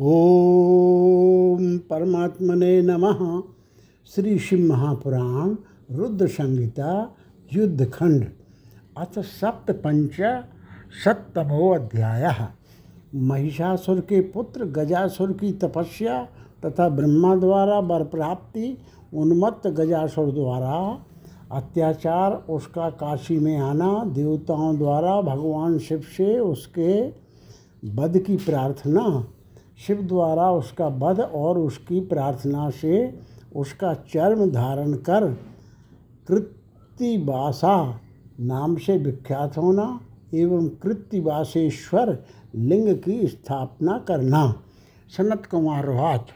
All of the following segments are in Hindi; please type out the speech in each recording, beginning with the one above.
ओम परमात्मने नमः। श्री शिव महापुराण, रुद्र संहिता युद्धखंड अथ सप्तपंच सप्तमो अध्याय। महिषासुर के पुत्र, गजासुर की तपस्या तथा ब्रह्मा द्वारा वर प्राप्ति, उन्मत्त गजासुर द्वारा अत्याचार, उसका काशी में आना, देवताओं द्वारा भगवान शिव से उसके वध की प्रार्थना शिव द्वारा उसका वध और उसकी प्रार्थना से उसका चर्म धारण कर कृत्तिवासा नाम से विख्यात होना एवं कृत्तिवासेश्वर लिंग की स्थापना करना। सनत कुमार वाच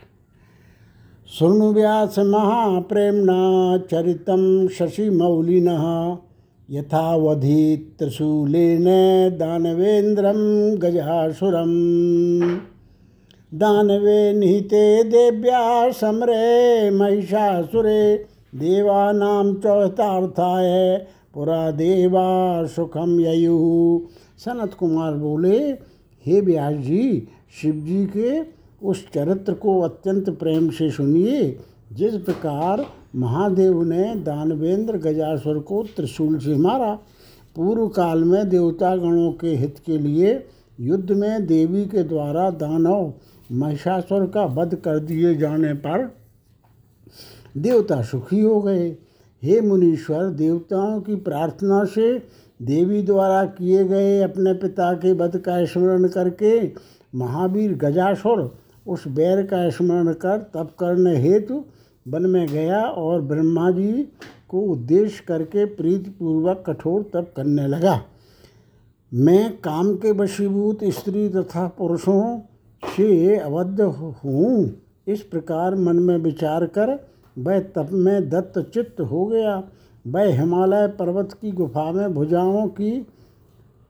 शृणु व्यास महाप्रेमणा चरितं शशिमौलिनः यथावधि त्रिशूलेन दानवेन्द्रं गजासुरम्। दानवे निहिते देव्या समरे महिषासुरे, देवानां चौथार्थाय पुरा देवा सुखम ययु। सनत कुमार बोले, हे व्यास जी शिव जी के उस चरित्र को अत्यंत प्रेम से सुनिए। जिस प्रकार महादेव ने दानवेंद्र गजासुर को त्रिशूल से मारा, पूर्व काल में देवता गणों के हित के लिए युद्ध में देवी के द्वारा दानव महिषासुर का वध कर दिए जाने पर देवता सुखी हो गए। हे मुनीश्वर, देवताओं की प्रार्थना से देवी द्वारा किए गए अपने पिता के वध का स्मरण करके महावीर गजासुर उस बैर का स्मरण कर तप करने हेतु वन में गया और ब्रह्मा जी को उद्देश्य करके प्रीतिपूर्वक कठोर तप करने लगा। मैं काम के वशीभूत स्त्री तथा पुरुषों से अवध हूँ इस प्रकार मन में विचार कर, वह तप में दत्त चित्त हो गया। वह हिमालय पर्वत की गुफा में भुजाओं की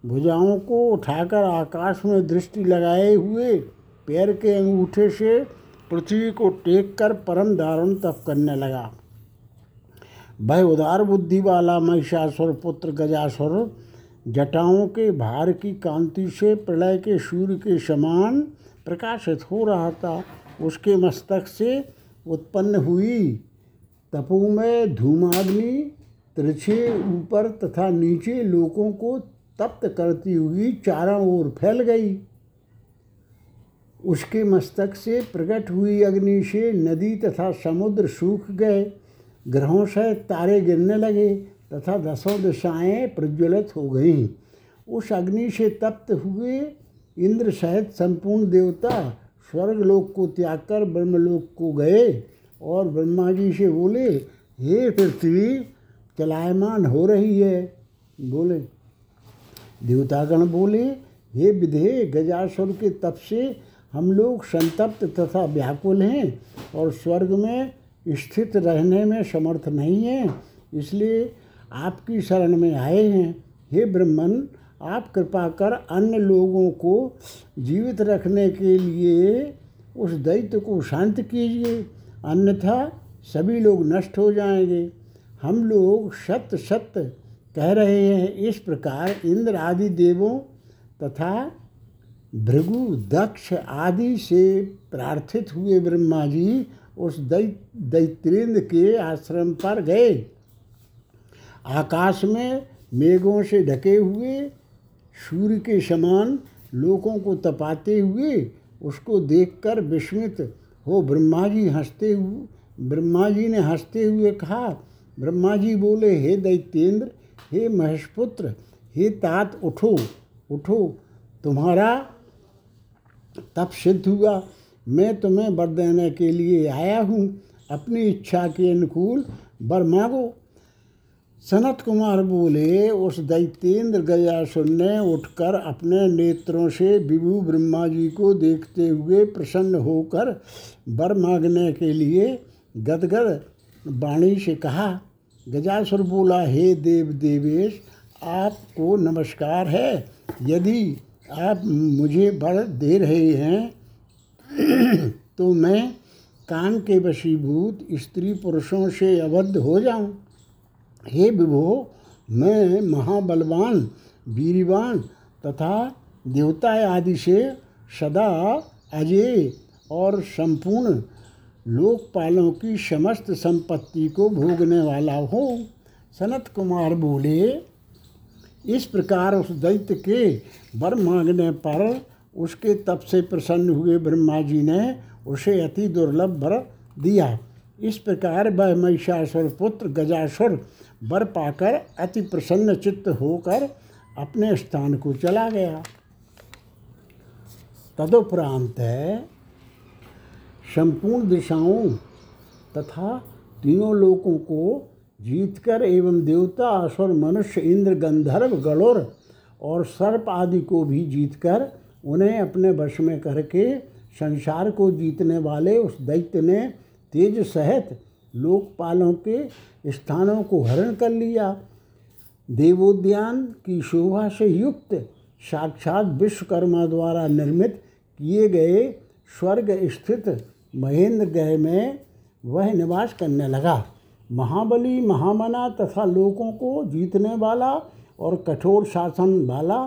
भुजाओं को उठाकर आकाश में दृष्टि लगाए हुए पैर के अंगूठे से पृथ्वी को टेक कर परम दारुण तप करने लगा। वह उदार बुद्धि वाला महिषासुर, पुत्र गजासुर, जटाओं के भार की कांति से प्रलय के सूर्य के समान प्रकाशित हो रहा था, उसके मस्तक से उत्पन्न हुई। तपो में धूमाग्नि तिरछे ऊपर तथा नीचे लोगों को तप्त करती हुई चारों ओर फैल गई। उसके मस्तक से प्रकट हुई अग्नि से नदी तथा समुद्र सूख गए। ग्रहों से तारे गिरने लगे तथा दसों दिशाएँ प्रज्वलित हो गईं। उस अग्नि से तप्त हुए इंद्र सहित संपूर्ण देवता स्वर्ग लोक को त्याग कर ब्रह्मलोक को गए और ब्रह्मा जी से बोले, हे पृथ्वी, चलायमान हो रही है। बोले। देवतागण बोले, हे विधे गजासुर के तप से हम लोग संतप्त तथा व्याकुल हैं और स्वर्ग में स्थित रहने में समर्थ नहीं हैं, इसलिए आपकी शरण में आए हैं। हे ब्रह्मन आप कृपा कर अन्य लोगों को जीवित रखने के लिए उस दैत्य को शांत कीजिए। अन्यथा सभी लोग नष्ट हो जाएँगे। हम लोग सत्य सत्य कह रहे हैं। इस प्रकार इंद्र आदि देवों तथा भृगु दक्ष आदि से प्रार्थित हुए ब्रह्मा जी उस दैत्रेंद्र के आश्रम पर गए। आकाश में मेघों से ढके हुए सूर्य के समान लोगों को तपाते हुए उसको देखकर विस्मित हो ब्रह्मा जी हँसते हुए ब्रह्मा जी ने हँसते हुए कहा ब्रह्मा जी बोले, हे दैत्येंद्र, हे महेशपुत्र, हे तात, उठो उठो। तुम्हारा तप सिद्ध हुआ। मैं तुम्हें वर देने के लिए आया हूँ। अपनी इच्छा के अनुकूल वर मांगो। सनत कुमार बोले, उस दैत्येंद्र गयासुर ने उठकर अपने नेत्रों से विभु ब्रह्मा जी को देखते हुए प्रसन्न होकर वर मांगने के लिए गदगद वाणी से कहा, गजासुर बोला, हे देव देवेश, आपको नमस्कार है। यदि आप मुझे वर दे रहे हैं तो मैं काम के वशीभूत स्त्री पुरुषों से अबद्ध हो जाऊँ। हे विभो, मैं महाबलवान, वीरवान तथा देवता आदि से सदा अजय और संपूर्ण लोकपालों की समस्त संपत्ति को भोगने वाला हो। सनत कुमार बोले, इस प्रकार उस दैत्य के वर मांगने पर उसके तप से प्रसन्न हुए ब्रह्मा जी ने उसे अति दुर्लभ वर दिया। इस प्रकार वह महिषासुर पुत्र गजासुर वर पाकर अति प्रसन्न चित्त होकर अपने स्थान को चला गया। तदुपरांत संपूर्ण दिशाओं तथा तीनों लोकों को जीतकर एवं देवता, असुर, मनुष्य, इंद्र, गंधर्व गणुर और सर्प आदि को भी जीतकर उन्हें अपने वश में करके संसार को जीतने वाले उस दैत्य ने तेज सहित लोकपालों के स्थानों को हरण कर लिया। देवोद्यान की शोभा से युक्त साक्षात विश्वकर्मा द्वारा निर्मित किए गए स्वर्ग स्थित महेंद्र गृह में वह निवास करने लगा। महाबली, महामना तथा लोगों को जीतने वाला और कठोर शासन वाला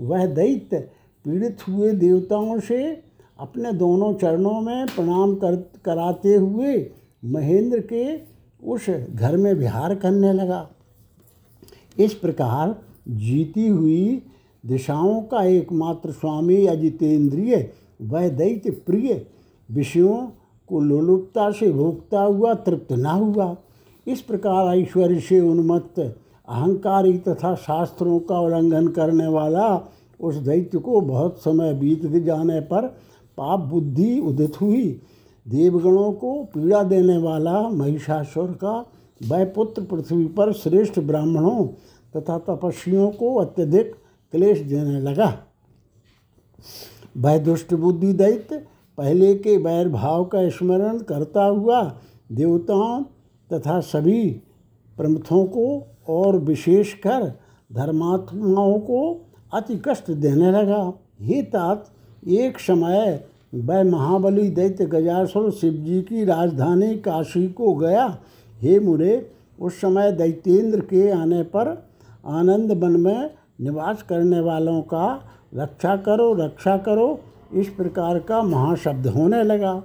वह दैत्य पीड़ित हुए देवताओं से अपने दोनों चरणों में प्रणाम कर, कराते हुए महेंद्र के उस घर में विहार करने लगा। इस प्रकार जीती हुई दिशाओं का एकमात्र स्वामी अजितेंद्रिय वह दैत्य प्रिय विषयों को लोलुपता से भोगता हुआ, तृप्त न हुआ। इस प्रकार ऐश्वर्य से उन्मत्त, अहंकारी तथा शास्त्रों का उल्लंघन करने वाला उस दैत्य को बहुत समय बीत जाने पर पाप बुद्धि उदित हुई। देवगणों को पीड़ा देने वाला महिषासुर का वह पुत्र पृथ्वी पर श्रेष्ठ ब्राह्मणों तथा तपस्वियों को अत्यधिक क्लेश देने लगा। वह दुष्ट बुद्धि दैत्य पहले के वैर भाव का स्मरण करता हुआ देवताओं तथा सभी प्रमथों को और विशेषकर धर्मात्माओं को अति कष्ट देने लगा। हे तात, एक समय वह महाबली दैत्य गजासुर शिव जी की राजधानी काशी को गया। हे मुरे, उस समय दैत्येंद्र के आने पर आनंद वन में निवास करने वालों का रक्षा करो रक्षा करो, इस प्रकार का महाशब्द होने लगा।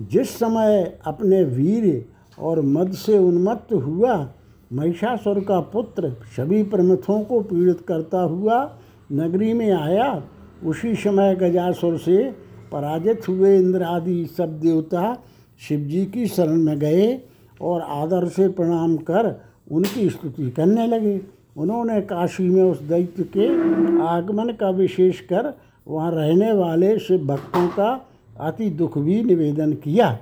जिस समय अपने वीर और मद से उन्मत्त हुआ, महिषासुर का पुत्र सभी प्रमथों को पीड़ित करता हुआ नगरी में आया, उसी समय गजासुर से पराजित हुए इंद्र आदि सब देवता शिव जी की शरण में गए और आदर से प्रणाम कर उनकी स्तुति करने लगे। उन्होंने काशी में उस दैत्य के आगमन का विशेष कर वहाँ रहने वाले शिव भक्तों का अति दुख भी निवेदन किया।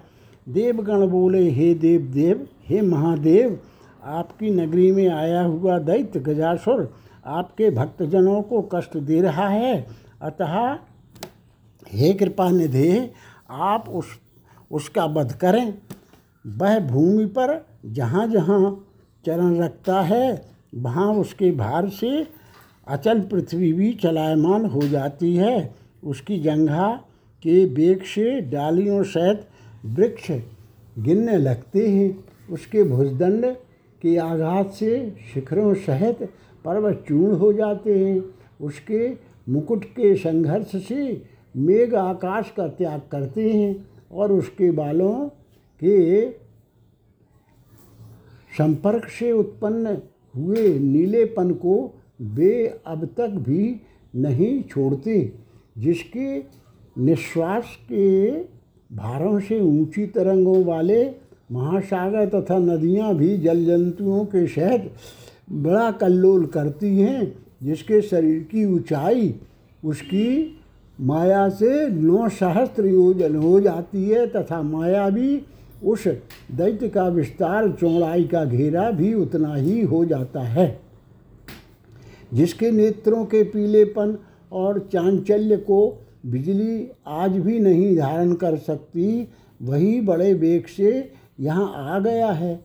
देवगण बोले, हे देव देव हे महादेव, आपकी नगरी में आया हुआ दैत्य गजासुर आपके भक्तजनों को कष्ट दे रहा है। अतः हे कृपा निधि आप उस, उसका वध करें। वह भूमि पर जहाँ जहाँ चरण रखता है, वहाँ उसके भार से अचल पृथ्वी भी चलायमान हो जाती है। उसकी जंघा के बेग से डालियों सहित वृक्ष गिरने लगते हैं। उसके भुजदंड के आघात से शिखरों सहित पर्वत चूर्ण हो जाते हैं। उसके मुकुट के संघर्ष से मेघ आकाश का त्याग करते हैं और उसके बालों के संपर्क से उत्पन्न हुए नीलेपन को वे अब तक भी नहीं छोड़ते, जिसके निश्वास के भारों से ऊँची तरंगों वाले महासागर तथा नदियाँ भी जल जंतुओं के शहद बड़ा कल्लोल करती हैं, जिसके शरीर की ऊंचाई उसकी माया से नौ सहस्त्र योजन हो जाती है तथा माया भी उस दैत्य का विस्तार, चौड़ाई का घेरा भी उतना ही हो जाता है। जिसके नेत्रों के पीलेपन और चांचल्य को बिजली आज भी नहीं धारण कर सकती, वही बड़े वेग से यहाँ आ गया है।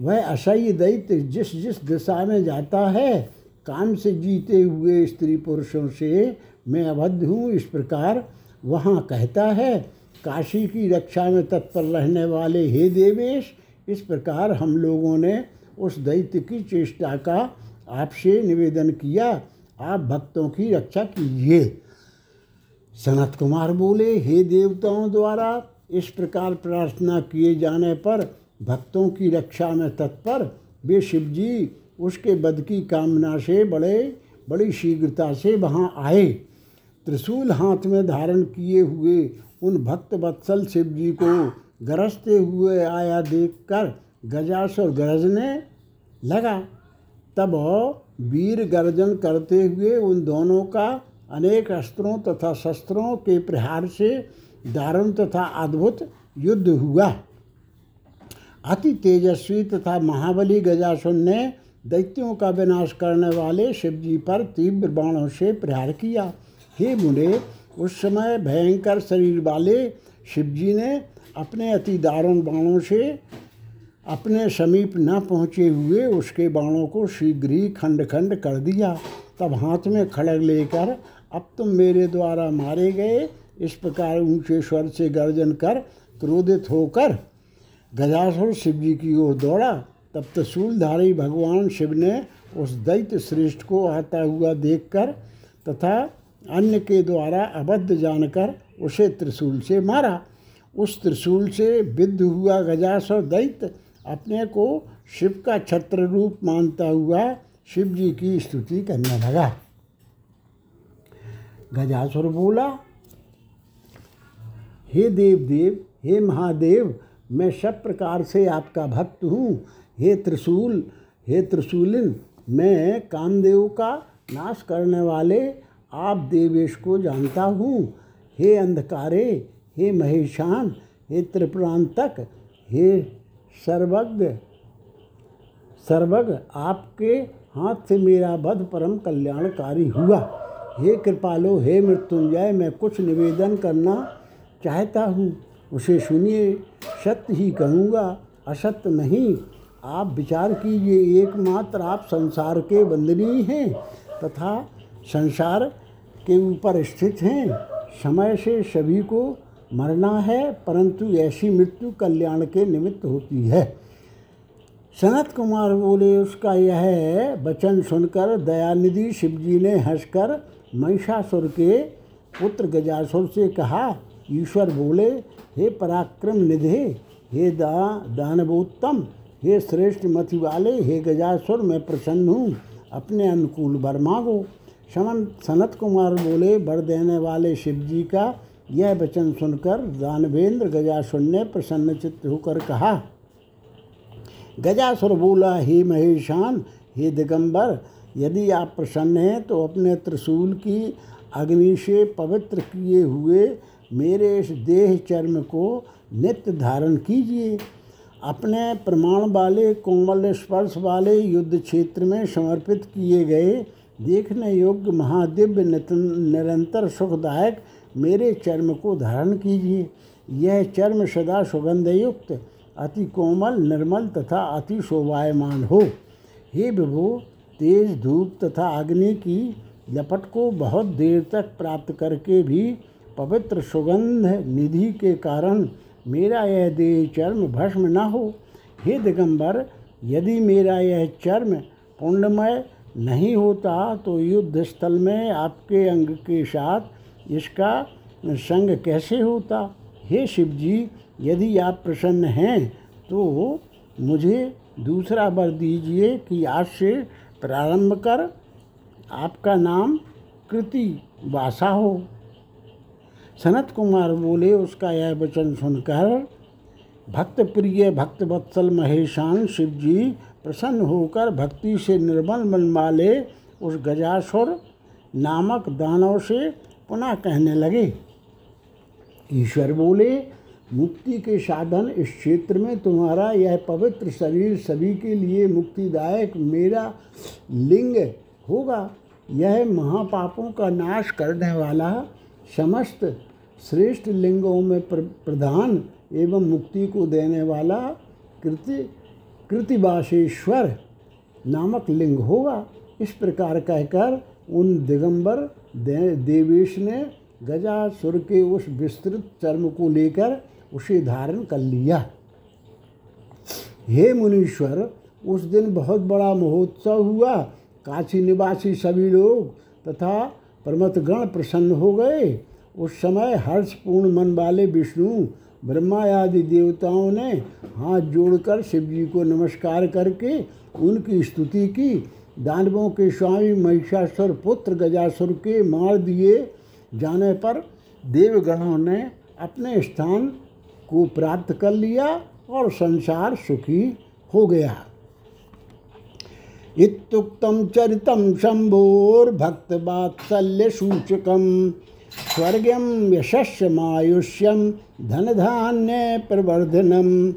वह असह्य दैत्य जिस जिस दिशा में जाता है काम से जीते हुए स्त्री पुरुषों से मैं अबद्ध हूँ, इस प्रकार वहाँ कहता है, काशी की रक्षा में तत्पर रहने वाले हे देवेश, इस प्रकार हम लोगों ने उस दैत्य की चेष्टा का आपसे निवेदन किया। आप भक्तों की रक्षा कीजिए। सनत कुमार बोले, हे देवताओं द्वारा इस प्रकार प्रार्थना किए जाने पर भक्तों की रक्षा में तत्पर, वे शिवजी उसके बद की कामना से बड़े, बड़ी शीघ्रता से वहाँ आए। त्रिशूल हाथ में धारण किए हुए उन भक्त वत्सल शिव जी को गरजते हुए आया देखकर गजासुर गरजने लगा। तब वीर गर्जन करते हुए उन दोनों का अनेक अस्त्रों तथा शस्त्रों के प्रहार से दारुण तथा अद्भुत युद्ध हुआ। अति तेजस्वी तथा महाबली गजासुर ने दैत्यों का विनाश करने वाले शिवजी पर तीव्र बाणों से प्रहार किया। हे मुने, उस समय भयंकर शरीर वाले शिवजी ने अपने अति दारुण बाणों से अपने समीप न पहुँचे हुए उसके बाणों को शीघ्र ही खंड खंड कर दिया। तब हाथ में खड़ग लेकर, अब तुम मेरे द्वारा मारे गए। इस प्रकार ऊँचे स्वर से गर्जन कर, क्रोधित होकर गजासुर शिव जी की ओर दौड़ा। तब त्रिशूलधारी भगवान शिव ने उस दैत्य श्रेष्ठ को आता हुआ देखकर तथा अन्य के द्वारा अबद्ध जानकर उसे त्रिशूल से मारा। उस त्रिशूल से विद्ध हुआ गजासुर दैत्य अपने को शिव का छत्र रूप मानता हुआ शिव जी की स्तुति करने लगा। गजासुर बोला, हे देव देव हे महादेव, मैं सब प्रकार से आपका भक्त हूँ। हे त्रिशूल, हे त्रिशूलिन, मैं कामदेव का नाश करने वाले आप देवेश को जानता हूँ। हे अंधकारे, हे महेशान, हे त्रिपुरांतक, हे सर्वज्ञ सर्वज्ञ, आपके हाथ से मेरा वध परम कल्याणकारी हुआ। हे कृपालो, हे मृत्युंजय, मैं कुछ निवेदन करना चाहता हूँ। उसे सुनिए, सत्य ही कहूँगा, असत्य नहीं। आप विचार कीजिए, एकमात्र आप संसार के बंदनी हैं तथा संसार के ऊपर स्थित हैं। समय से सभी को मरना है, परंतु ऐसी मृत्यु कल्याण के निमित्त होती है। सनत कुमार बोले, उसका यह वचन सुनकर दयानिधि शिवजी ने हंसकर महिषासुर के पुत्र गजासुर से कहा, ईश्वर बोले, हे पराक्रम निधे, हे दा, दानवोत्तम, हे श्रेष्ठ मति वाले, हे गजासुर, मैं प्रसन्न हूँ। अपने अनुकूल वर मांगो। समन सनत कुमार बोले, बर देने वाले शिव जी का यह वचन सुनकर दानवेंद्र गजासुर ने प्रसन्न चित्त होकर कहा, गजासुर बोला, हे महेशान, हे दिगंबर, यदि आप प्रसन्न हैं तो अपने त्रिशूल की अग्नि से पवित्र किए हुए मेरे इस देह चर्म को नित्य धारण कीजिए। अपने प्रमाण वाले, कोमल स्पर्श वाले युद्ध क्षेत्र में समर्पित किए गए देखने योग्य महादिव्य निरंतर सुखदायक मेरे चर्म को धारण कीजिए। यह चर्म सदा सुगंधयुक्त, अति कोमल, निर्मल तथा अति शोभायमान हो। हे विभु, तेज धूप तथा अग्नि की लपट को बहुत देर तक प्राप्त करके भी पवित्र सुगंध निधि के कारण मेरा यह देह चर्म भस्म न हो। हे दिगंबर, यदि मेरा यह चर्म पुण्यमय नहीं होता तो युद्ध स्थल में आपके अंग के साथ इसका संग कैसे होता? हे शिव जी यदि आप प्रसन्न हैं तो मुझे दूसरा वर दीजिए कि आज से प्रारंभ कर। आपका नाम कृति वासा हो। सनत कुमार बोले उसका यह वचन सुनकर, भक्त प्रिय भक्त वत्सल महेशान शिव जी प्रसन्न होकर भक्ति से निर्मल मन वाले उस गजासुर नामक दानव से पुनः कहने लगे, ईश्वर बोले, मुक्ति के साधन इस क्षेत्र में तुम्हारा यह पवित्र शरीर सभी के लिए मुक्तिदायक मेरा लिंग होगा। यह महापापों का नाश करने वाला समस्त श्रेष्ठ लिंगों में प्रधान एवं मुक्ति को देने वाला कृति कृतिवासेश्वर नामक लिंग होगा। इस प्रकार कहकर उन दिगंबर दे, देवेश ने गजासुर के उस विस्तृत चर्म को लेकर उसे धारण कर लिया। हे मुनीश्वर उस दिन बहुत बड़ा महोत्सव हुआ। काशी निवासी सभी लोग तथा प्रमथगण प्रसन्न हो गए। उस समय हर्षपूर्ण मन वाले विष्णु ब्रह्मा आदि देवताओं ने हाथ जोड़कर शिव जी को नमस्कार करके उनकी स्तुति की। दानवों के स्वामी महिषासुर, पुत्र गजासुर के मार दिए जाने पर देवगणों ने अपने स्थान को प्राप्त कर लिया और संसार सुखी हो गया। इत्युक्तं चरितं शम्भोर्भक्तवात्सल्यसूचकं स्वर्गं यशस्यमायुष्यं धनधान्यप्रवर्धनं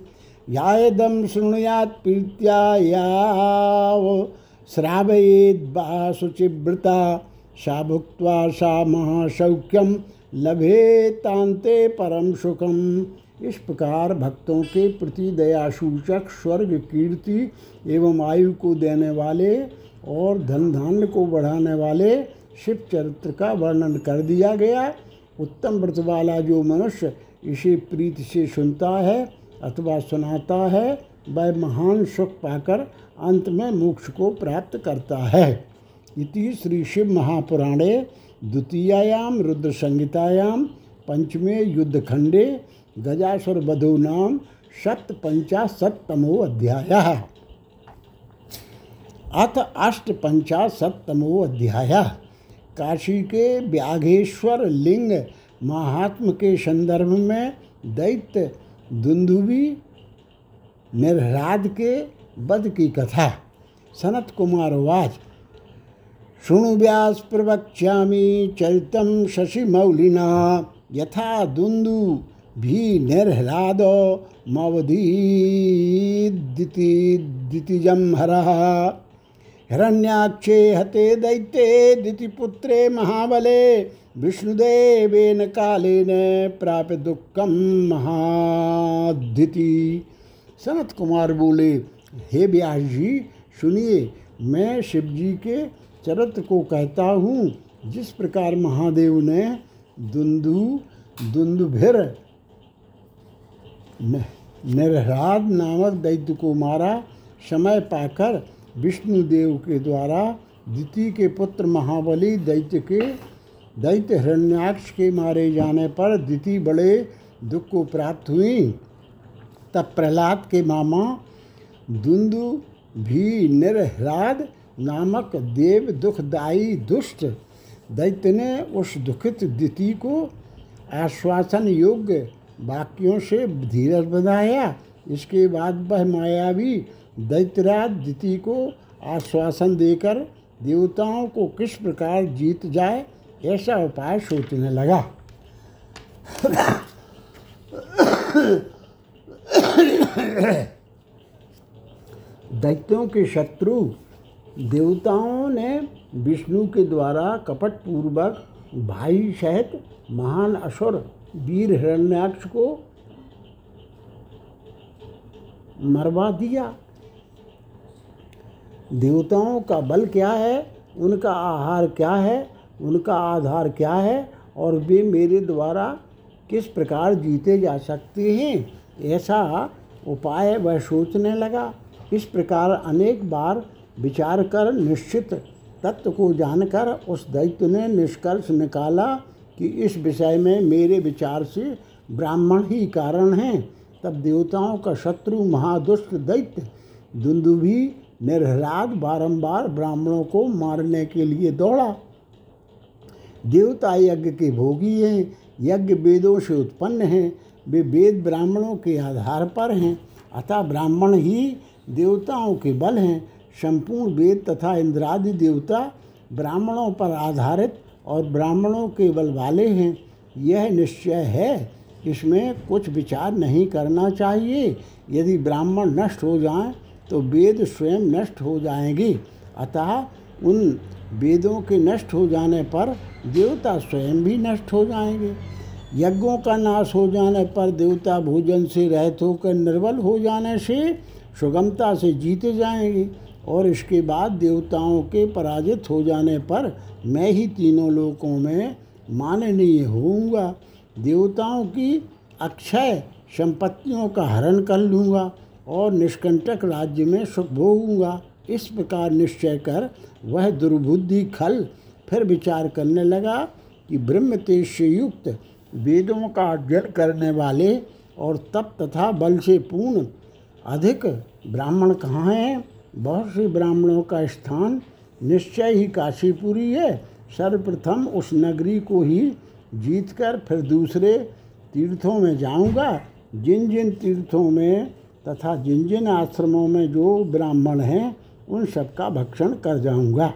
यायदं शृणुयात् प्रीत्या याव। श्रावयेद्वा शुचिव्रता सा भुक्त्वा सा महासौख्यं लभेतान्ते परम सुखम। इस प्रकार भक्तों के प्रति दयासूचक स्वर्ग कीर्ति एवं आयु को देने वाले और धन धान्य को बढ़ाने वाले शिव चरित्र का वर्णन कर दिया गया। उत्तम व्रत वाला जो मनुष्य इसे प्रीति से सुनता है अथवा सुनाता है, वह महान सुख पाकर अंत में मोक्ष को प्राप्त करता है। इति श्री शिव महापुराणे द्वितीयायां रुद्र संहितायां पंचमे युद्धखंडे, गजासुर वधू नाम सप्तपंचाशतमो अध्याय। अथ अष्टपंचाशतमो अध्याय। काशी के व्याघेश्वर लिंग महात्म के संदर्भ में दैत्य दुंदुबी निर्हराद के वध की कथा, सनत कुमार वाच। शृणु व्यास प्रवक्ष्यामि चरितं शशिमौलिना यथा दुन्दु भी निर्ह्लाद मवधीदितिजं हरः। हिरण्याक्षे हते दैत्ये दितिपुत्रे महाबले, विष्णुदेवेन कालेन प्राप्य दुःखम महादिति। सनत कुमार बोले, हे व्यास जी सुनिए, मैं शिव जी के चरित्र को कहता हूँ, जिस प्रकार महादेव ने दुंदु, दुंदुभिर निर्हराद नामक दैत्य को मारा, समय पाकर विष्णुदेव के द्वारा दिति के पुत्र महाबली दैत्य के दैत्य हिरण्याक्ष के मारे जाने पर दिति बड़े दुख को प्राप्त हुई। तब प्रहलाद के मामा दुंदु भी निर्हराद नामक देव दुखदायी दुष्ट दैत्य ने उस दुखित दिति को आश्वासन योग्य वाक्यों से धीरज बनाया। इसके बाद वह मायावी दैत्यराज दिति को आश्वासन देकर देवताओं को किस प्रकार जीत जाए, ऐसा उपाय सोचने लगा। दैत्यों के शत्रु देवताओं ने विष्णु के द्वारा कपट पूर्वक भाई सहित महान असुर वीर हिरण्याक्ष को मरवा दिया। देवताओं का बल क्या है? उनका आहार क्या है? उनका आधार क्या है? और वे मेरे द्वारा किस प्रकार जीते जा सकते हैं? ऐसा उपाय वह सोचने लगा। इस प्रकार अनेक बार विचार कर निश्चित तत्व को जानकर उस दैत्य ने निष्कर्ष निकाला कि इस विषय में मेरे विचार से ब्राह्मण ही कारण हैं। तब देवताओं का शत्रु महादुष्ट दैत्य दुंदुभी निर्हलाद बारंबार ब्राह्मणों को मारने के लिए दौड़ा। देवता यज्ञ के भोगी हैं, यज्ञ वेदों से उत्पन्न हैं, वे वेद ब्राह्मणों के आधार पर हैं, अतः ब्राह्मण ही देवताओं के बल हैं। संपूर्ण वेद तथा इंद्रादि देवता ब्राह्मणों पर आधारित और ब्राह्मणों के बल वाले हैं। यह निश्चय है, इसमें कुछ विचार नहीं करना चाहिए। यदि ब्राह्मण नष्ट हो जाएँ तो वेद स्वयं नष्ट हो जाएँगे। अतः उन वेदों के नष्ट हो जाने पर देवता स्वयं भी नष्ट हो जाएँगे। यज्ञों का नाश हो जाने पर देवता भोजन से रहित होकर निर्बल हो जाने से सुगमता से जीते जाएँगे और इसके बाद देवताओं के पराजित हो जाने पर मैं ही तीनों लोकों में माननीय होऊँगा। देवताओं की अक्षय संपत्तियों का हरण कर लूँगा। और निष्कंटक राज्य में सुख भोगूँगा। इस प्रकार निश्चय कर वह दुर्बुद्धि खल फिर विचार करने लगा कि ब्रह्म तेज से युक्त वेदों का अध्ययन करने वाले और तप तथा बल से पूर्ण अधिक ब्राह्मण कहाँ हैं? बहुत से ब्राह्मणों का स्थान निश्चय ही काशीपुरी है। सर्वप्रथम उस नगरी को ही जीतकर फिर दूसरे तीर्थों में जाऊँगा। जिन जिन तीर्थों में तथा जिन जिन आश्रमों में जो ब्राह्मण हैं, उन सबका भक्षण कर जाऊँगा।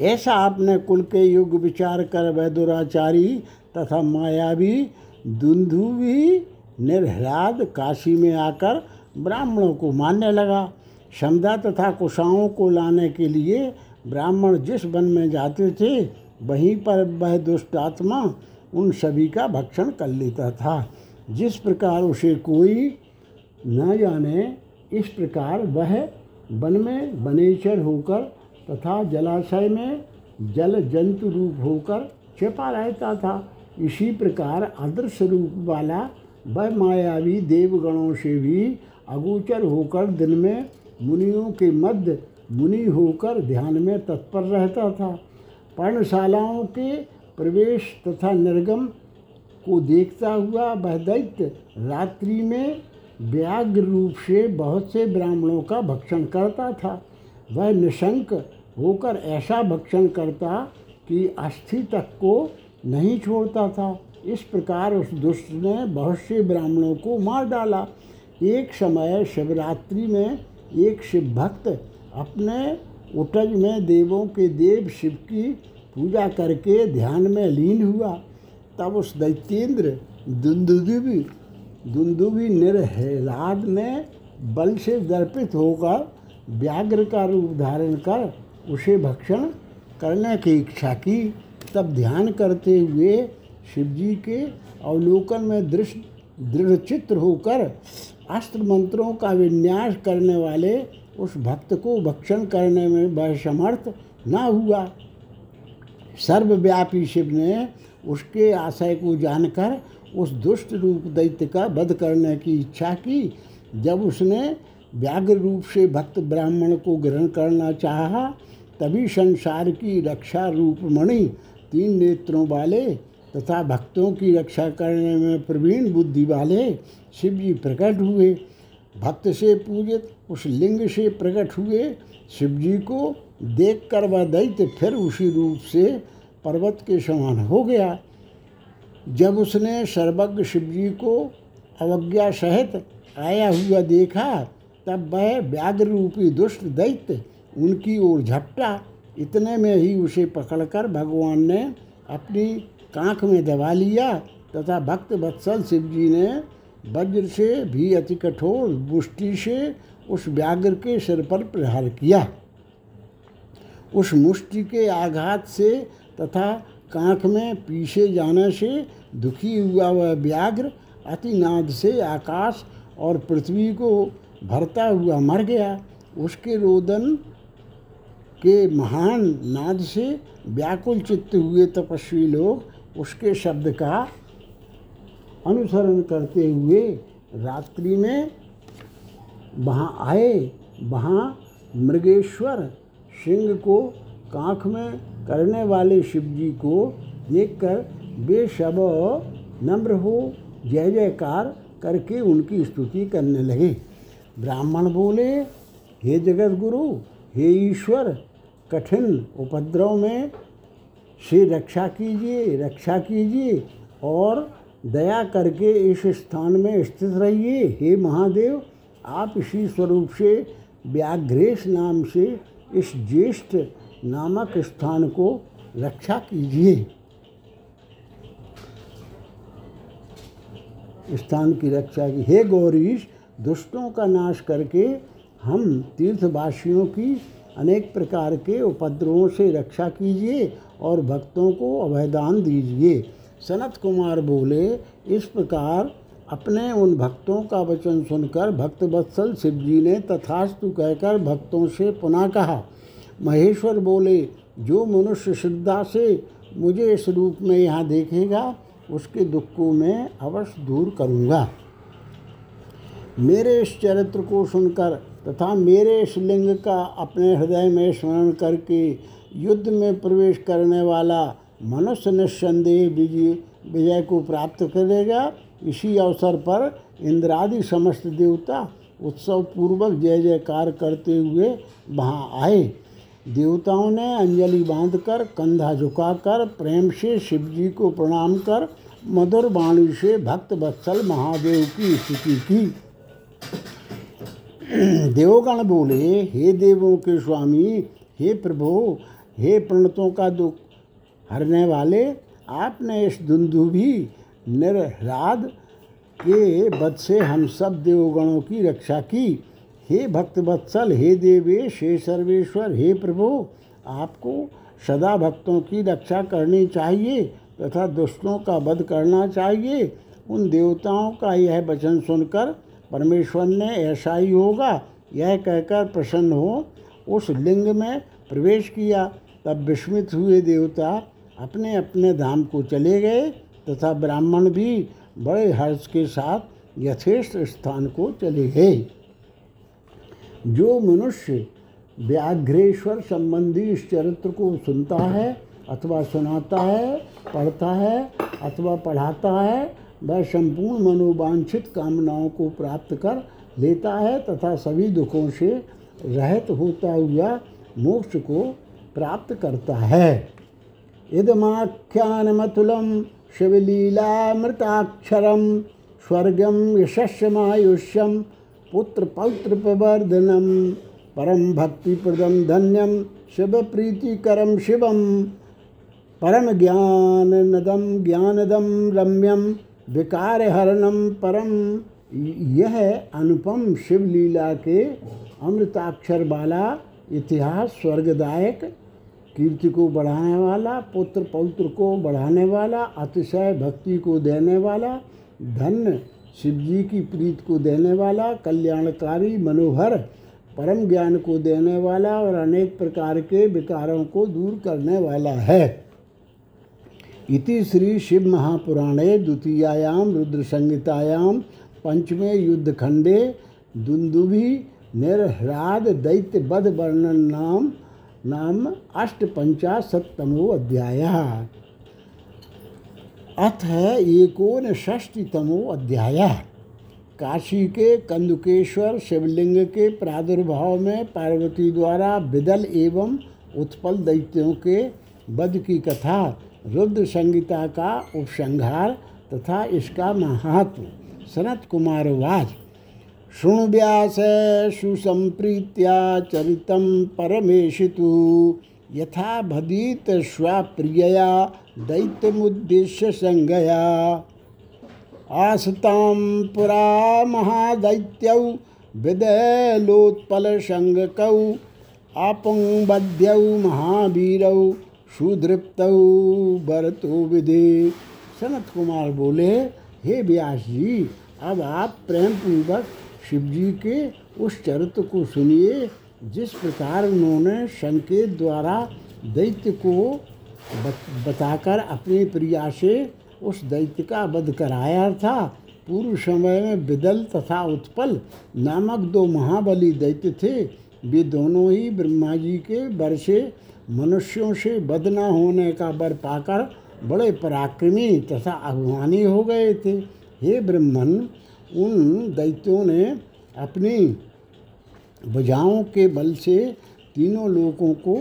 ऐसा आपने कुल के युग विचार कर वैदुराचारी तथा मायावी दुंधु भी निर्हलाद काशी में आकर ब्राह्मणों को मानने लगा। क्षमता तथा कुशाओं को लाने के लिए ब्राह्मण जिस वन में जाते थे, वहीं पर वह दुष्ट आत्मा उन सभी का भक्षण कर लेता था। जिस प्रकार उसे कोई न जाने इस प्रकार वह वन में वनेचर होकर तथा जलाशय में जल जंतु रूप होकर छिपा रहता था। इसी प्रकार अदृश्य रूप वाला वह मायावी देवगणों से भी अगोचर होकर दिन में मुनियों के मध्य मुनि होकर ध्यान में तत्पर रहता था। पर्णशालाओं के प्रवेश तथा निर्गम को देखता हुआ वह दैत्य रात्रि में व्याग्र रूप से बहुत से ब्राह्मणों का भक्षण करता था। वह निशंक होकर ऐसा भक्षण करता कि अस्थि तक को नहीं छोड़ता था। इस प्रकार उस दुष्ट ने बहुत से ब्राह्मणों को मार डाला। एक समय शिवरात्रि में एक शिव भक्त अपने उटज में देवों के देव शिव की पूजा करके ध्यान में लीन हुआ। तब उस दैत्येंद्र दुंदुभी दुंदुभी निर्हलाद ने बल से दर्पित होकर व्याघ्र का रूप धारण कर उसे भक्षण करने की इच्छा की। तब ध्यान करते हुए शिवजी के अवलोकन में दृश्य दृढ़चित्र होकर अस्त्र मंत्रों का विन्यास करने वाले उस भक्त को भक्षण करने में वह समर्थ न हुआ। सर्वव्यापी शिव ने उसके आशय को जानकर उस दुष्ट रूप दैत्य का वध करने की इच्छा की। जब उसने व्याघ्र रूप से भक्त ब्राह्मण को ग्रहण करना चाहा, तभी संसार की रक्षा रूप मणि तीन नेत्रों वाले तथा भक्तों की रक्षा करने में प्रवीण बुद्धि वाले शिव जी प्रकट हुए। भक्त से पूजित उस लिंग से प्रकट हुए शिव जी को देख कर वह दैत्य फिर उसी रूप से पर्वत के समान हो गया। जब उसने सर्वज्ञ शिव जी को अवज्ञा सहित आया हुआ देखा, तब वह व्याघ्र रूपी दुष्ट दैत्य उनकी ओर झपटा। इतने में ही उसे पकड़कर भगवान ने अपनी कांख में दबा लिया तथा भक्त वत्सल शिव जी ने वज्र से भी अति कठोर मुष्टि से उस व्याघ्र के सिर पर प्रहार किया। उस मुष्टि के आघात से तथा कांख में पीछे जाने से दुखी हुआ वह व्याघ्र अति नाद से आकाश और पृथ्वी को भरता हुआ मर गया। उसके रोदन के महान नाद से व्याकुल चित्त हुए तपस्वी लोग उसके शब्द का अनुसरण करते हुए रात्रि में वहाँ आए। वहाँ मृगेश्वर सिंह को कांख में करने वाले शिव जी को देखकर वे सब नम्र हो, जय जयकार करके उनकी स्तुति करने लगे। ब्राह्मण बोले, हे जगत गुरु हे ईश्वर, कठिन उपद्रव में से रक्षा कीजिए रक्षा कीजिए और दया करके इस स्थान में स्थित रहिए। हे महादेव, आप इसी स्वरूप से व्याघ्रेश नाम से इस ज्येष्ठ नामक स्थान को रक्षा कीजिए। स्थान की रक्षा की। हे गौरीश, दुष्टों का नाश करके हम तीर्थवासियों की अनेक प्रकार के उपद्रवों से रक्षा कीजिए और भक्तों को अभयदान दीजिए। सनत कुमार बोले, इस प्रकार अपने उन भक्तों का वचन सुनकर भक्त वत्सल शिव जी ने तथास्तु कहकर भक्तों से पुनः कहा महेश्वर बोले, जो मनुष्य श्रद्धा से मुझे इस रूप में यहाँ देखेगा, उसके दुख को मैं अवश्य दूर करूँगा। मेरे इस चरित्र को सुनकर तथा मेरे इस लिंग का अपने हृदय में स्मरण करके युद्ध में प्रवेश करने वाला मनुष्य निस्संदेह विजय विजय को प्राप्त करेगा, इसी अवसर पर इंद्रादि समस्त देवता उत्सव पूर्वक जय जयकार करते हुए वहाँ आए। देवताओं ने अंजलि बांधकर, कंधा झुकाकर, प्रेम से शिव जी को प्रणाम कर, मधुर वाणी से भक्त वत्सल महादेव की स्तुति की। देवगण बोले, हे देवों के स्वामी, हे प्रभु, हे प्रणतों का दुख हरने वाले, आपने इस दुंदुभी निर्राद के बद से हम सब देवगणों की रक्षा की। हे भक्त वत्सल हे देवेश, हे सर्वेश्वर, हे प्रभु, आपको सदा भक्तों की रक्षा करनी चाहिए तथा दुष्टों का वध करना चाहिए। उन देवताओं का यह वचन सुनकर परमेश्वर ने ऐसा ही होगा। यह कहकर प्रसन्न हो, उस लिंग में प्रवेश किया। तब विस्मित हुए देवता अपने अपने धाम को चले गए तथा ब्राह्मण भी बड़े हर्ष के साथ यथेष्ट स्थान को चले गए। जो मनुष्य व्याघ्रेश्वर संबंधी इस चरित्र को सुनता है, अथवा सुनाता है, पढ़ता है, अथवा पढ़ाता है, वह संपूर्ण मनोवांछित कामनाओं को प्राप्त कर लेता है तथा सभी दुखों से रहित होता हुआ मोक्ष को प्राप्त करता है। इदमाख्यानमतुलं शिवलीलामृताक्षरं स्वर्गं यशस्यमायुष्यं पुत्रपौत्रप्रवर्धनं परं भक्तिप्रदं धन्यं शिवप्रीतिकरं शिवं परमज्ञानदं ज्ञानदं रम्यं, विकारहरणं परम यह अनुपम शिवलीला के अमृताक्षर वाला इतिहास स्वर्गदायक, कीर्ति को बढ़ाने वाला, पुत्र पौत्र को बढ़ाने वाला, अतिशय भक्ति को देने वाला, धन्य शिव जी की प्रीत को देने वाला, कल्याणकारी, मनोहर, परम ज्ञान को देने वाला और अनेक प्रकार के विकारों को दूर करने वाला है। इति श्री शिव महापुराणे द्वितीयायाम रुद्र संहितायाम पंचमे युद्धखंडे, दुंदुभि, निर्ह्राद दैत्य वर्णन नाम नाम अष्टपंचाशतमो अध्याय। अथ एकोन षष्टितमो अध्याय। काशी के कंदुकेश्वर शिवलिंग के प्रादुर्भाव में पार्वती द्वारा विदल एवं उत्पल दैत्यों के वध की कथा रुद्र संगीता का उपसंहार तथा इसका महात्म सनत कुमार वाज शृणु व्यास सुसंप्रीत्या चरितं परमेशितु। यथा भदीत स्वाप्रियया दैत्यमुद्देश्य संगया आसताम पुरा महादैत्यौ विदलोत्पलसङ्गकौ आपुङ्बध्यौ महावीरौ सुदृप्तौ भरतो विधि। सनत कुमार बोले, हे व्यास जी अब आप प्रेम पूर्वक शिव जी के उस चरित्र को सुनिए। जिस प्रकार उन्होंने संकेत द्वारा दैत्य को बताकर अपनी प्रिया से उस दैत्य का वध कराया था, पूर्व समय में बिदल तथा उत्पल नामक दो महाबली दैत्य थे, वे दोनों ही ब्रह्मा जी के वर से, मनुष्यों से बद न होने का वर पाकर बड़े पराक्रमी तथा अभिमानी हो गए थे। हे ब्रह्मन, उन दैत्यों ने अपनी भुजाओं के बल से तीनों लोगों को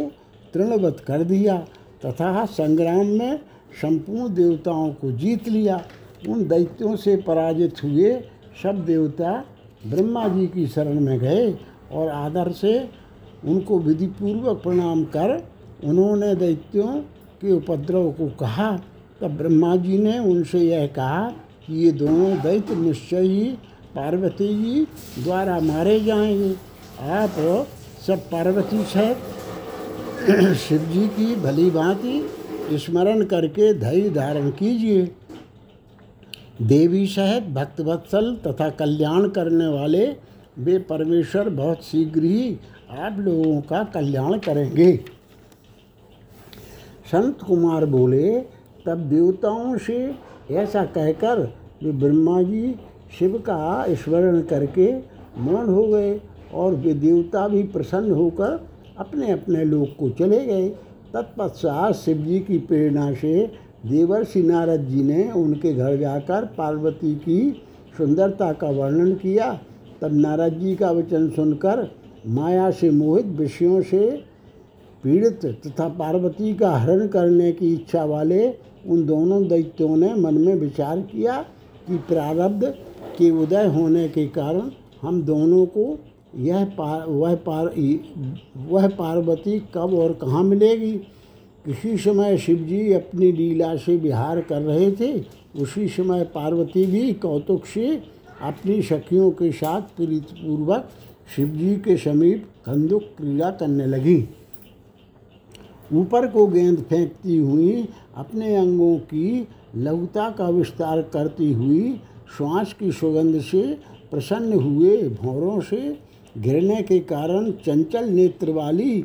तृणवत कर दिया तथा संग्राम में संपूर्ण देवताओं को जीत लिया। उन दैत्यों से पराजित हुए सब देवता ब्रह्मा जी की शरण में गए और आदर से उनको विधिपूर्वक प्रणाम कर उन्होंने दैत्यों के उपद्रव को कहा। तब ब्रह्मा जी ने उनसे यह कहा कि ये दोनों दैत्य निश्चय ही पार्वती जी द्वारा मारे जाएँगे। आप सब पार्वती सहित शिव जी की भली भांति स्मरण करके धैर्य धारण कीजिए। देवी सहित भक्तवत्सल तथा कल्याण करने वाले वे परमेश्वर बहुत शीघ्र ही आप लोगों का कल्याण करेंगे। संत कुमार बोले, तब देवताओं से ऐसा कहकर वे ब्रह्मा जी शिव का स्मरण करके मौन हो गए। और वे देवता भी प्रसन्न होकर अपने अपने लोक को चले गए। तत्पश्चात शिव जी की प्रेरणा से देवर्षि नारद जी ने उनके घर जाकर पार्वती की सुंदरता का वर्णन किया। तब नारद जी का वचन सुनकर माया से मोहित विषयों से पीड़ित तथा पार्वती का हरण करने की इच्छा वाले उन दोनों दैत्यों ने मन में विचार किया कि प्रारब्ध के उदय होने के कारण हम दोनों को यह पार, वह पार वह पार्वती कब और कहाँ मिलेगी? किसी समय शिव जी अपनी लीला से विहार कर रहे थे। उसी समय पार्वती भी कौतुक से अपनी सखियों के साथ प्रीतिपूर्वक शिव जी के समीप कंदुक क्रीड़ा करने लगी। ऊपर को गेंद फेंकती हुई, अपने अंगों की लघुता का विस्तार करती हुई, श्वास की सुगंध से प्रसन्न हुए भौरों से गिरने के कारण चंचल नेत्र वाली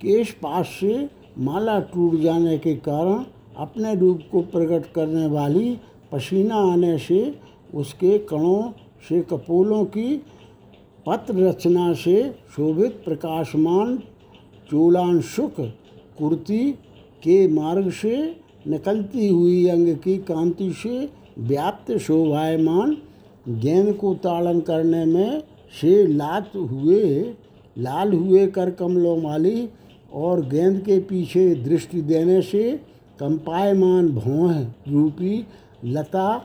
केश पास से माला टूट जाने के कारण अपने रूप को प्रकट करने वाली पसीना आने से उसके कणों से कपोलों की पत्र रचना से शोभित प्रकाशमान चूलांशुक कुर्ती के मार्ग से निकलती हुई अंग की कांति से व्याप्त शोभायमान गेंद को ताड़न करने में से लात हुए, लाल हुए कर कमलों माली और गेंद के पीछे दृष्टि देने से कंपायमान भौह रूपी लता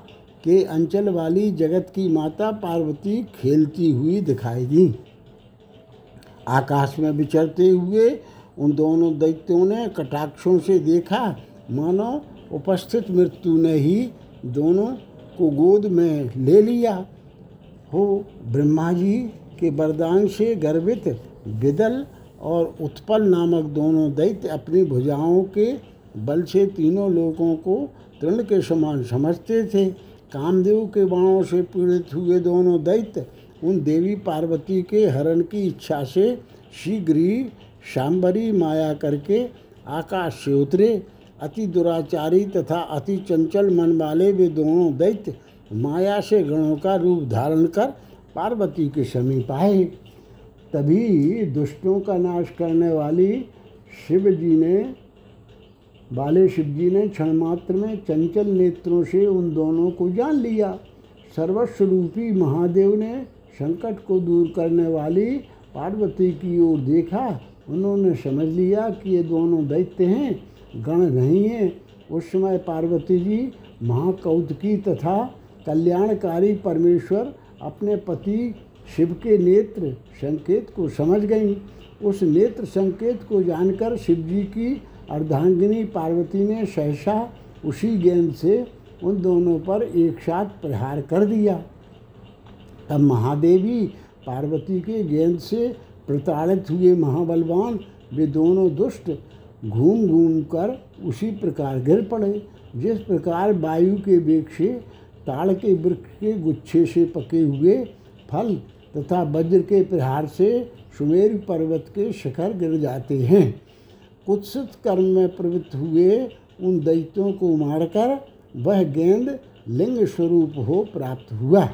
के अंचल वाली जगत की माता पार्वती खेलती हुई दिखाई दी। आकाश में विचरते हुए उन दोनों दैत्यों ने कटाक्षों से देखा, मानो उपस्थित मृत्यु ने ही दोनों को गोद में ले लिया। हो ब्रह्मा जी के वरदान से गर्वित विदल और उत्पल नामक दोनों दैत्य अपनी भुजाओं के बल से तीनों लोगों को तृण के समान समझते थे। कामदेव के बाणों से पीड़ित हुए दोनों दैत्य उन देवी पार्वती के हरण की इच्छा से शीघ्र ही शाम्बरी माया करके आकाश से उतरे। अति दुराचारी तथा अति चंचल मन वाले वे दोनों दैत्य माया से गणों का रूप धारण कर पार्वती के समीप आए। तभी दुष्टों का नाश करने वाली शिव जी ने, बाले शिव जी ने क्षण मात्र में चंचल नेत्रों से उन दोनों को जान लिया। सर्वस्वरूपी महादेव ने संकट को दूर करने वाली पार्वती की ओर देखा। उन्होंने समझ लिया कि ये दोनों दैत्य हैं, गण नहीं हैं। उस समय पार्वती जी महाकौतकी तथा कल्याणकारी परमेश्वर अपने पति शिव के नेत्र संकेत को समझ गई। उस नेत्र संकेत को जानकर शिव जी की अर्धांगिनी पार्वती ने सहसा उसी गेंद से उन दोनों पर एक साथ प्रहार कर दिया। तब महादेवी पार्वती के गेंद से प्रताड़ित हुए महाबलवान वे दोनों दुष्ट घूम घूम कर उसी प्रकार गिर पड़े। जिस प्रकार वायु के वेग से ताड़ के वृक्ष के गुच्छे से पके हुए फल तथा वज्र के प्रहार से सुमेर पर्वत के शिखर गिर जाते हैं। कुत्सित कर्म में प्रवृत्त हुए उन दैत्यों को मारकर वह गेंद लिंग स्वरूप हो प्राप्त हुआ।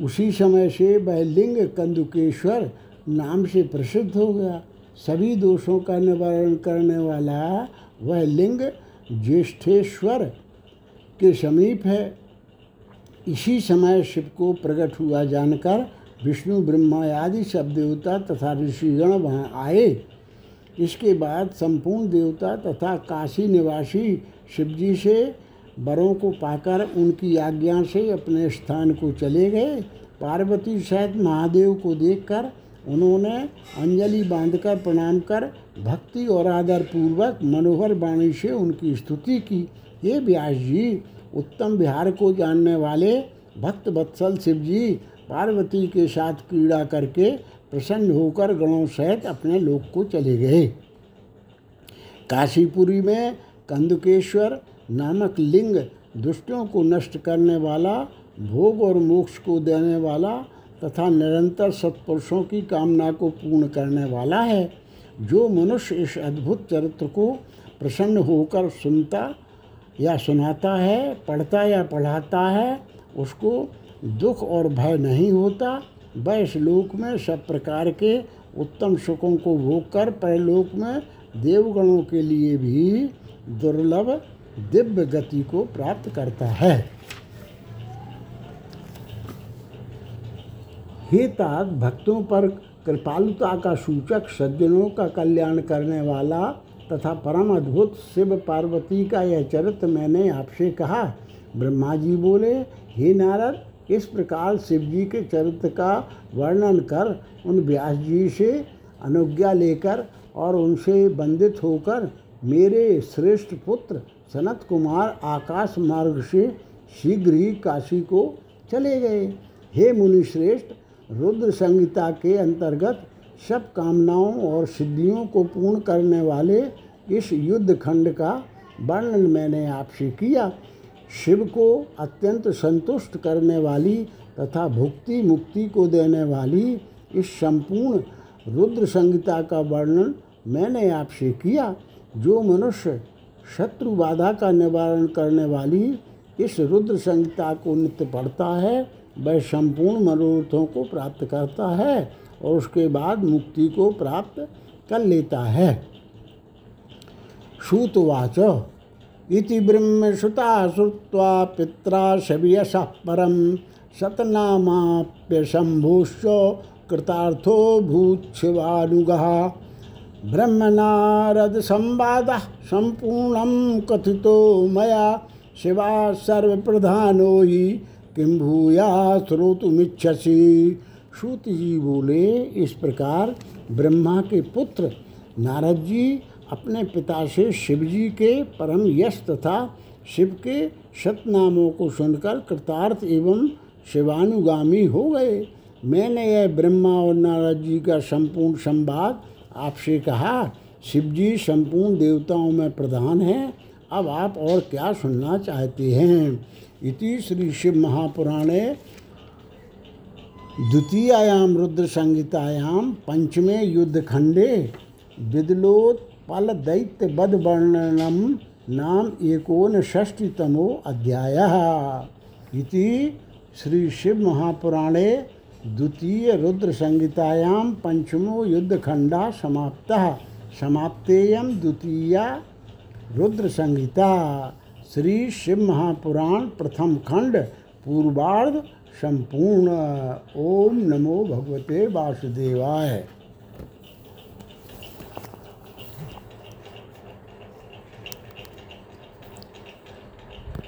उसी समय से वह लिंग कंदुकेश्वर नाम से प्रसिद्ध हो गया। सभी दोषों का निवारण करने वाला वह लिंग ज्येष्ठेश्वर के समीप है। इसी समय शिव को प्रकट हुआ जानकर विष्णु, ब्रह्मा आदि सब देवता तथा ऋषिगण वहाँ आए। इसके बाद संपूर्ण देवता तथा काशी निवासी शिवजी से वरों को पाकर उनकी आज्ञा से अपने स्थान को चले गए। पार्वती सहित महादेव को देखकर उन्होंने अंजलि बांधकर प्रणाम कर भक्ति और आदर पूर्वक मनोहर वाणी से उनकी स्तुति की। ये व्यास जी, उत्तम बिहार को जानने वाले भक्त बत्सल शिव जी, पार्वती के साथ क्रीड़ा करके प्रसन्न होकर गणों सहित अपने लोक को चले गए। काशीपुरी में कंदुकेश्वर नामक लिंग दुष्टों को नष्ट करने वाला, भोग और मोक्ष को देने वाला तथा निरंतर सत्पुरुषों की कामना को पूर्ण करने वाला है। जो मनुष्य इस अद्भुत चरित्र को प्रसन्न होकर सुनता या सुनाता है, पढ़ता या पढ़ाता है, उसको दुख और भय नहीं होता। वह इस लोक में सब प्रकार के उत्तम सुखों को भोग कर परलोक में देवगणों के लिए भी दुर्लभ दिव्य गति को प्राप्त करता है। हे तात भक्तों पर कृपालुता का सूचक, सज्जनों का कल्याण करने वाला तथा परम अद्भुत शिव पार्वती का यह चरित्र मैंने आपसे कहा। ब्रह्मा जी बोले, हे नारद, इस प्रकार शिव जी के चरित्र का वर्णन कर, उन व्यास जी से अनुज्ञा लेकर और उनसे बंधित होकर मेरे श्रेष्ठ पुत्र सनत कुमार आकाश मार्ग से शीघ्र ही काशी को चले गए। हे मुनि श्रेष्ठ रुद्र संहिता के अंतर्गत सब कामनाओं और सिद्धियों को पूर्ण करने वाले इस युद्ध खंड का वर्णन मैंने आपसे किया। शिव को अत्यंत संतुष्ट करने वाली तथा भुक्ति मुक्ति को देने वाली इस संपूर्ण रुद्र संहिता का वर्णन मैंने आपसे किया, जो मनुष्य शत्रु बाधा का निवारण करने वाली इस रुद्र संहिता को नित्य पढ़ता है। वह संपूर्ण मनोरथों को प्राप्त करता है और उसके बाद मुक्ति को प्राप्त कर लेता है। श्रुतवाच। इति ब्रह्मश्रुता श्रुत्वा पित्रा शबियसः परं शतनामाप्यशम्भुश्च कृतार्थो भूच्छिवानुगः। ब्रह्मनारदसंवादः संपूर्ण कथितो मया शिवा सर्वप्रधानो हि किं भूया श्रोतुमिच्छसि? श्रुत जी बोले, इस प्रकार ब्रह्मा के पुत्र नारद जी अपने पिता से शिव जी के परम यश तथा शिव के शतनामों को सुनकर कृतार्थ एवं शिवानुगामी हो गए। मैंने यह ब्रह्मा और नारद जी का संपूर्ण संवाद आपसे कहा शिव जी संपूर्ण देवताओं में प्रधान हैं, अब आप और क्या सुनना चाहते हैं? इति श्री शिव महापुराणे द्वितीयायां रुद्र संहितायां पंचमे युद्धखंडे विदलोत्पल दैत्य वर्णनम नाम एकोनषष्टितमो अध्याय। इति श्री शिव महापुराणे द्वितीय रुद्र संहितायां पंचमो युद्धखंडा समाप्तः। समाप्तेयं द्वितीया रुद्र संहिता श्री शिव महापुराण प्रथम खंड पूर्वार्ध संपूर्ण। ओम नमो भगवते वासुदेवाय।